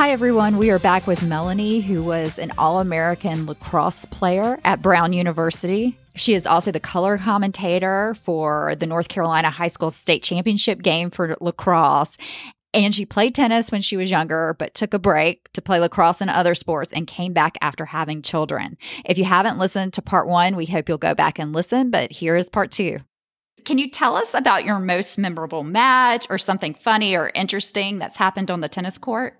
Hi, everyone. We are back with Melanie, who was an All American lacrosse player at Brown University. She is also the color commentator for the North Carolina High School State Championship game for lacrosse. And she played tennis when she was younger, but took a break to play lacrosse and other sports and came back after having children. If you haven't listened to part one, we hope you'll go back and listen, but here is part two. Can you tell us about your most memorable match or something funny or interesting that's happened on the tennis court?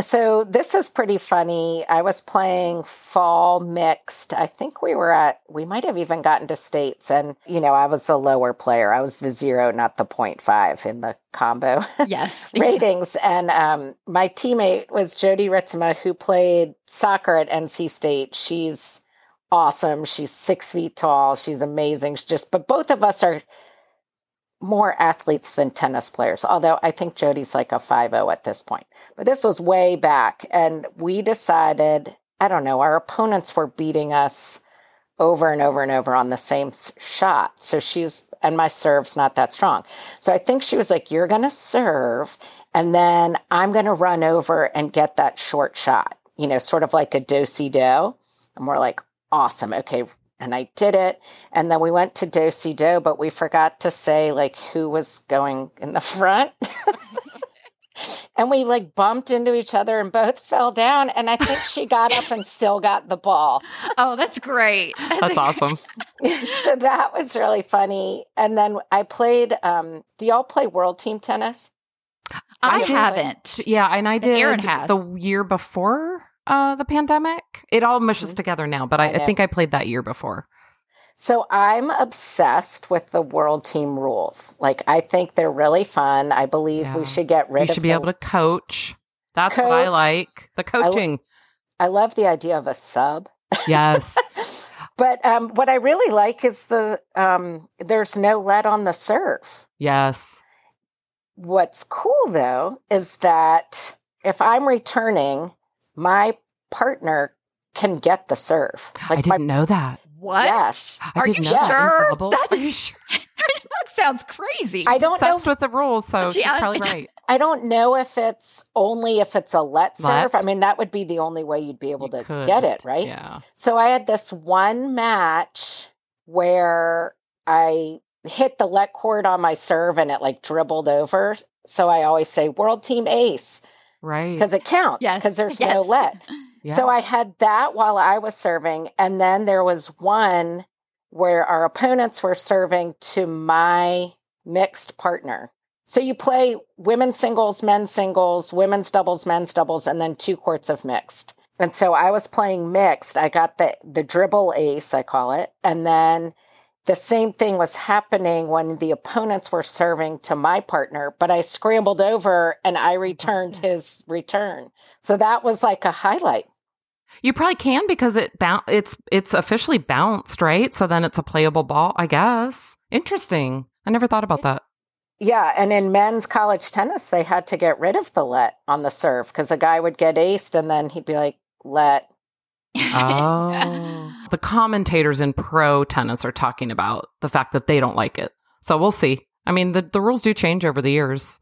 So this is pretty funny. I was playing fall mixed. I think we were at, we might have even gotten to states. And, you know, I was a lower player. I was the zero, not the 0.5 in the combo yes. ratings. And um, my teammate was Jody Ritzema, who played soccer at NC State. She's awesome. She's six feet tall. She's amazing. She's just, but both of us are more athletes than tennis players, although I think Jody's like a 5 at this point. But this was way back. And we decided, I don't know, our opponents were beating us over and over and over on the same shot. So she's, and my serve's not that strong. So I think she was like, You're going to serve, and then I'm going to run over and get that short shot, you know, sort of like a do si do. And we're like, Awesome. Okay, and I did it. And then we went to do si do, but we forgot to say like who was going in the front. and we like bumped into each other and both fell down. And I think she got up and still got the ball. Oh, that's great. That's awesome. so that was really funny. And then I played, um, do y'all play world team tennis? I haven't. Yeah, and I did Aaron has. the year before uh the pandemic. It all mushes Mhm. together now, but I, I I, think I played that year before. So I'm obsessed with the world team rules. Like I think they're really fun. I believe Yeah. we should get rid You should be the- able to coach. That's what I like. The coaching. I love the idea of a sub. yes. but um, what I really like is the um, there's no lead on the serve. Yes. What's cool though is that if I'm returning, my partner can get the serve. I my didn't know that. What? yes. I Are you know sure? That- Are you sure? that sounds crazy. I don't know. With the rules, so she's Yeah, uh, probably right. I don't know if it's only if it's a let serve. Let? I mean, that would be the only way you'd be able You to could. get it, right? Yeah. So I had this one match where I hit the let cord on my serve and it like dribbled over. So I always say world team ace Right. because it counts Yes. because there's no Yes. let. Yeah. So I had that while I was serving. And then there was one where our opponents were serving to my mixed partner. So you play women's singles, men's singles, women's doubles, men's doubles, and then two courts of mixed. And so I was playing mixed. I got the the dribble ace, I call it. And then the same thing was happening when the opponents were serving to my partner, but I scrambled over and I oh, returned his return. So that was like a highlight. You probably can because it boun- it's it's officially bounced, right? So then it's a playable ball, I guess. Interesting. I never thought about that. Yeah, and in men's college tennis, they had to get rid of the let on the serve because a guy would get aced and then he'd be like, let. Oh. the commentators in pro tennis are talking about the fact that they don't like it. So we'll see. I mean, the, the rules do change over the years.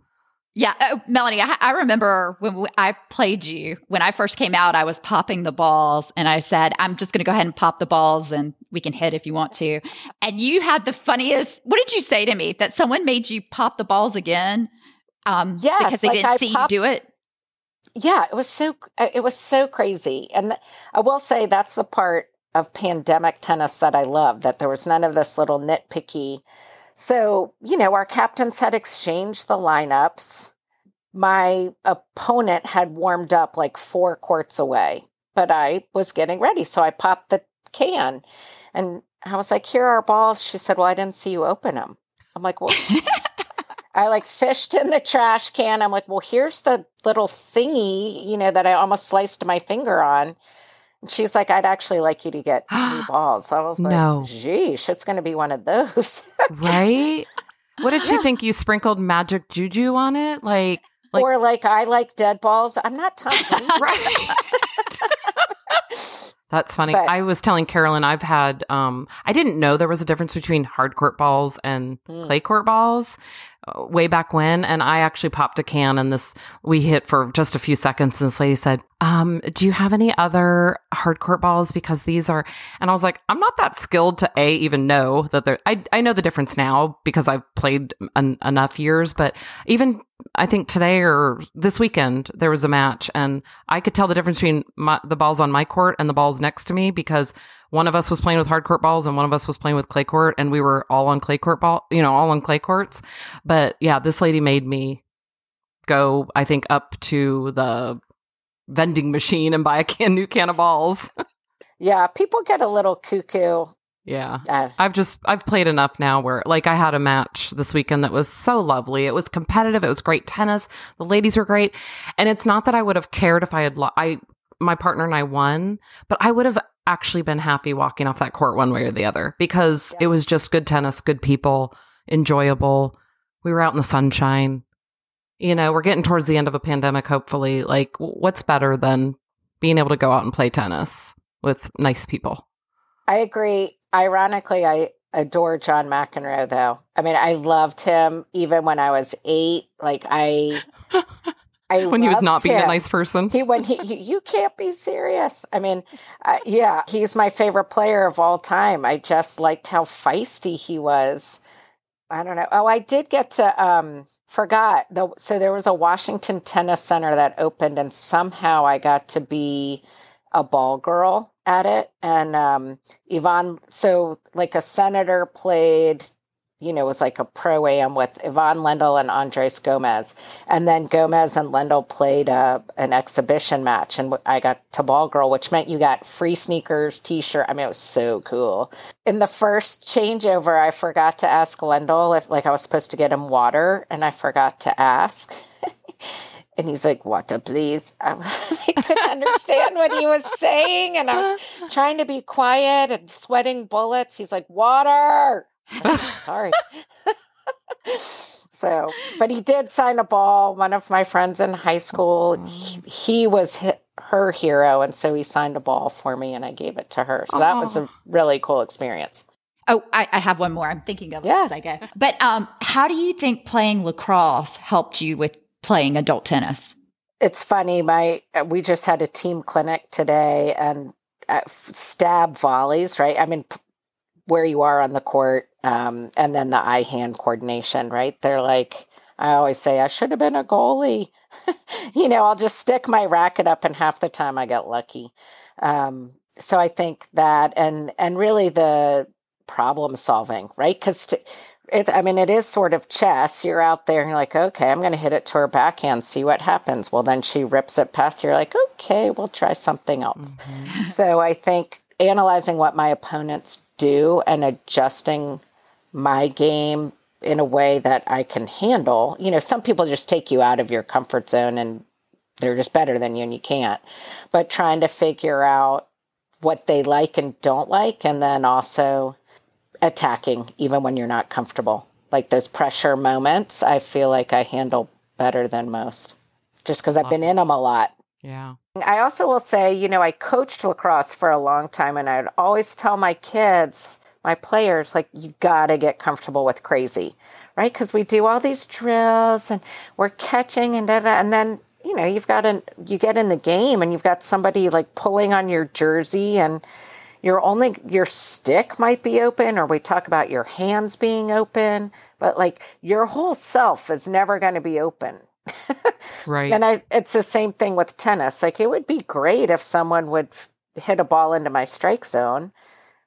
Yeah, oh, Melanie, I, I remember when we, I played you. When I first came out, I was popping the balls, and I said, "I'm just going to go ahead and pop the balls, and we can hit if you want to." And you had the funniest. What did you say to me? That someone made you pop the balls again? Um, Yes, because they like didn't I see popped- you do it. Yeah, it was so it was so crazy. And th- I will say that's the part of pandemic tennis that I love that there was none of this little nitpicky. So, you know, our captains had exchanged the lineups. My opponent had warmed up like four courts away, but I was getting ready. So I popped the can and I was like, here are our balls. She said, well, I didn't see you open them. I'm like, well, I like fished in the trash can. I'm like, well, here's the little thingy, you know, that I almost sliced my finger on. And she's like, I'd actually like you to get new balls. I was like, No. geesh, it's going to be one of those. Right? what did she think? You sprinkled magic juju on it? Like, Like- or like, I like dead balls. I'm not Brady. right? That's funny. But- I was telling Carolyn I've had um I didn't know there was a difference between hard court balls and Hmm. clay court balls way back when and I actually popped a can and this we hit for just a few seconds and this lady said, "Um, do you have any other hard court balls? Because these are and I was like, I'm not that skilled to a even know that they're I I know the difference now because I've played en- enough years, but even I think today or this weekend there was a match and I could tell the difference between my, the balls on my court and the balls next to me because one of us was playing with hard court balls and one of us was playing with clay court and we were all on clay court ball, you know, all on clay courts. But yeah, this lady made me go, I think, up to the vending machine and buy a can, new can of balls. Yeah, people get a little cuckoo. yeah. Uh, I've just I've played enough now where like I had a match this weekend that was so lovely. It was competitive. It was great tennis. The ladies were great, and it's not that I would have cared if I had lo- I my partner and I won, but I would have actually been happy walking off that court one way or the other because Yeah. it was just good tennis, good people, enjoyable. We were out in the sunshine. You know, we're getting towards the end of a pandemic. Hopefully, like what's better than being able to go out and play tennis with nice people? I agree. Ironically, I adore John McEnroe, though. I mean, I loved him even when I was eight. Like I, I when he was not being a nice person. He when he, he you can't be serious. I mean, uh, yeah, he's my favorite player of all time. I just liked how feisty he was. I don't know. Oh, I did get to um forgot the so there was a Washington Tennis Center that opened, and somehow I got to be a ball girl at it. And um Ivan, so like a senator played. You know, it was like a pro am with Ivan Lendl and Andres Gomez. And then Gomez and Lendl played a, an exhibition match, and I got to ball girl, which meant you got free sneakers, t shirt. I mean, it was so cool. In the first changeover, I forgot to ask Lendl if, like, I was supposed to get him water, and I forgot to ask. and he's like, "Water, please." I, I couldn't understand what he was saying, and I was trying to be quiet and sweating bullets. He's like, "Water." Sorry. so, but he did sign a ball. One of my friends in high school, he, he was hi her hero, and so he signed a ball for me, and I gave it to her. So that was a really cool experience. Oh, I, I have one more. I'm thinking of Yeah. as I go. But um, how do you think playing lacrosse helped you with playing adult tennis? It's funny. My uh, we just had a team clinic today, and uh, stab volleys. Right. I mean, p- where you are on the court, um, and then the eye hand coordination. Right. They're like I always say, I should have been a goalie. you know, I'll just stick my racket up, and half the time I get lucky. Um, so I think that, and and really the problem solving, right? Because it, I mean, it is sort of chess. You're out there and you're like, okay, I'm going to hit it to her backhand, see what happens. Well, then she rips it past you. You're like, okay, we'll try something else. So I think analyzing what my opponents do and adjusting my game in a way that I can handle. You know, some people just take you out of your comfort zone and they're just better than you and you can't. But trying to figure out what they like and don't like, and then also attacking even when you're not comfortable. Like those pressure moments, I feel like I handle better than most just because I've been in them a lot. Yeah. I also will say, you know, I coached lacrosse for a long time and I'd always tell my kids, my players, like, you got to get comfortable with crazy, right? Because we do all these drills and we're catching and da, da, and then, you know, you've got an, you get in the game and you've got somebody like pulling on your jersey and your only, your stick might be open or we talk about your hands being open, but like your whole self is never going to be open. Right. And I, it's the same thing with tennis. Like it would be great if someone would hit a ball into my strike zone.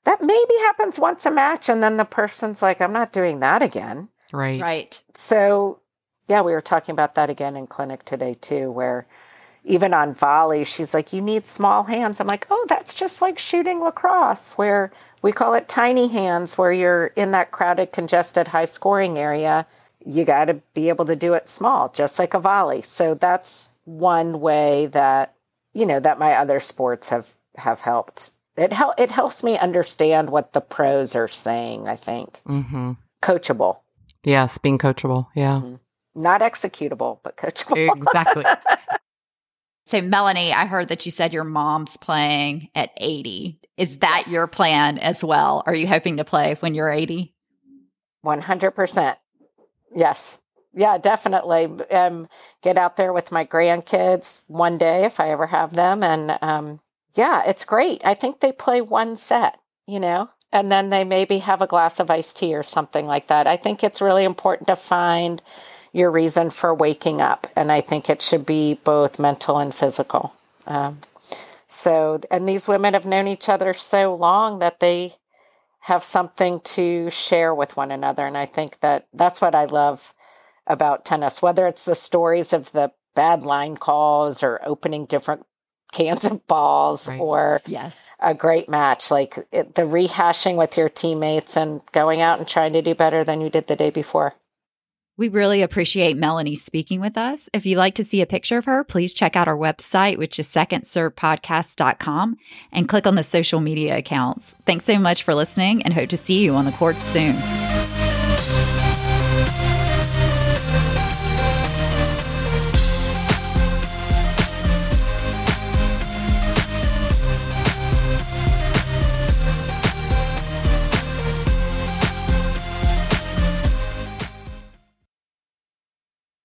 That maybe happens once a match, and then the person's like, "I'm not doing that again." right. Right. So, yeah, we were talking about that again in clinic today too, where even on volley, she's like, "You need small hands." I'm like, "Oh, that's just like shooting lacrosse, where we call it tiny hands, where you're in that crowded, congested, high scoring area." you got to be able to do it small, just like a volley. So that's one way that you know that my other sports have have helped. It help it helps me understand what the pros are saying. I think Mm-hmm. coachable, Yes, being coachable. Yeah. not executable, but coachable. Exactly. So, Melanie, I heard that you said your mom's playing at 80. Is that Yes. your plan as well? Are you hoping to play when you're 80? 100%. Yes. Yeah, definitely. Um, get out there with my grandkids one day if I ever have them. And um, yeah, it's great. I think they play one set, you know, and then they maybe have a glass of iced tea or something like that. I think it's really important to find your reason for waking up. And I think it should be both mental and physical. Um, so, and these women have known each other so long that they have something to share with one another. And I think that that's what I love about tennis, whether it's the stories of the bad line calls or opening different cans of balls Right. or Yes. a great match, like it, the rehashing with your teammates and going out and trying to do better than you did the day before. We really appreciate Melanie speaking with us. If you'd like to see a picture of her, please check out our website, which is secondservepodcast.com, and click on the social media accounts. Thanks so much for listening and hope to see you on the courts soon.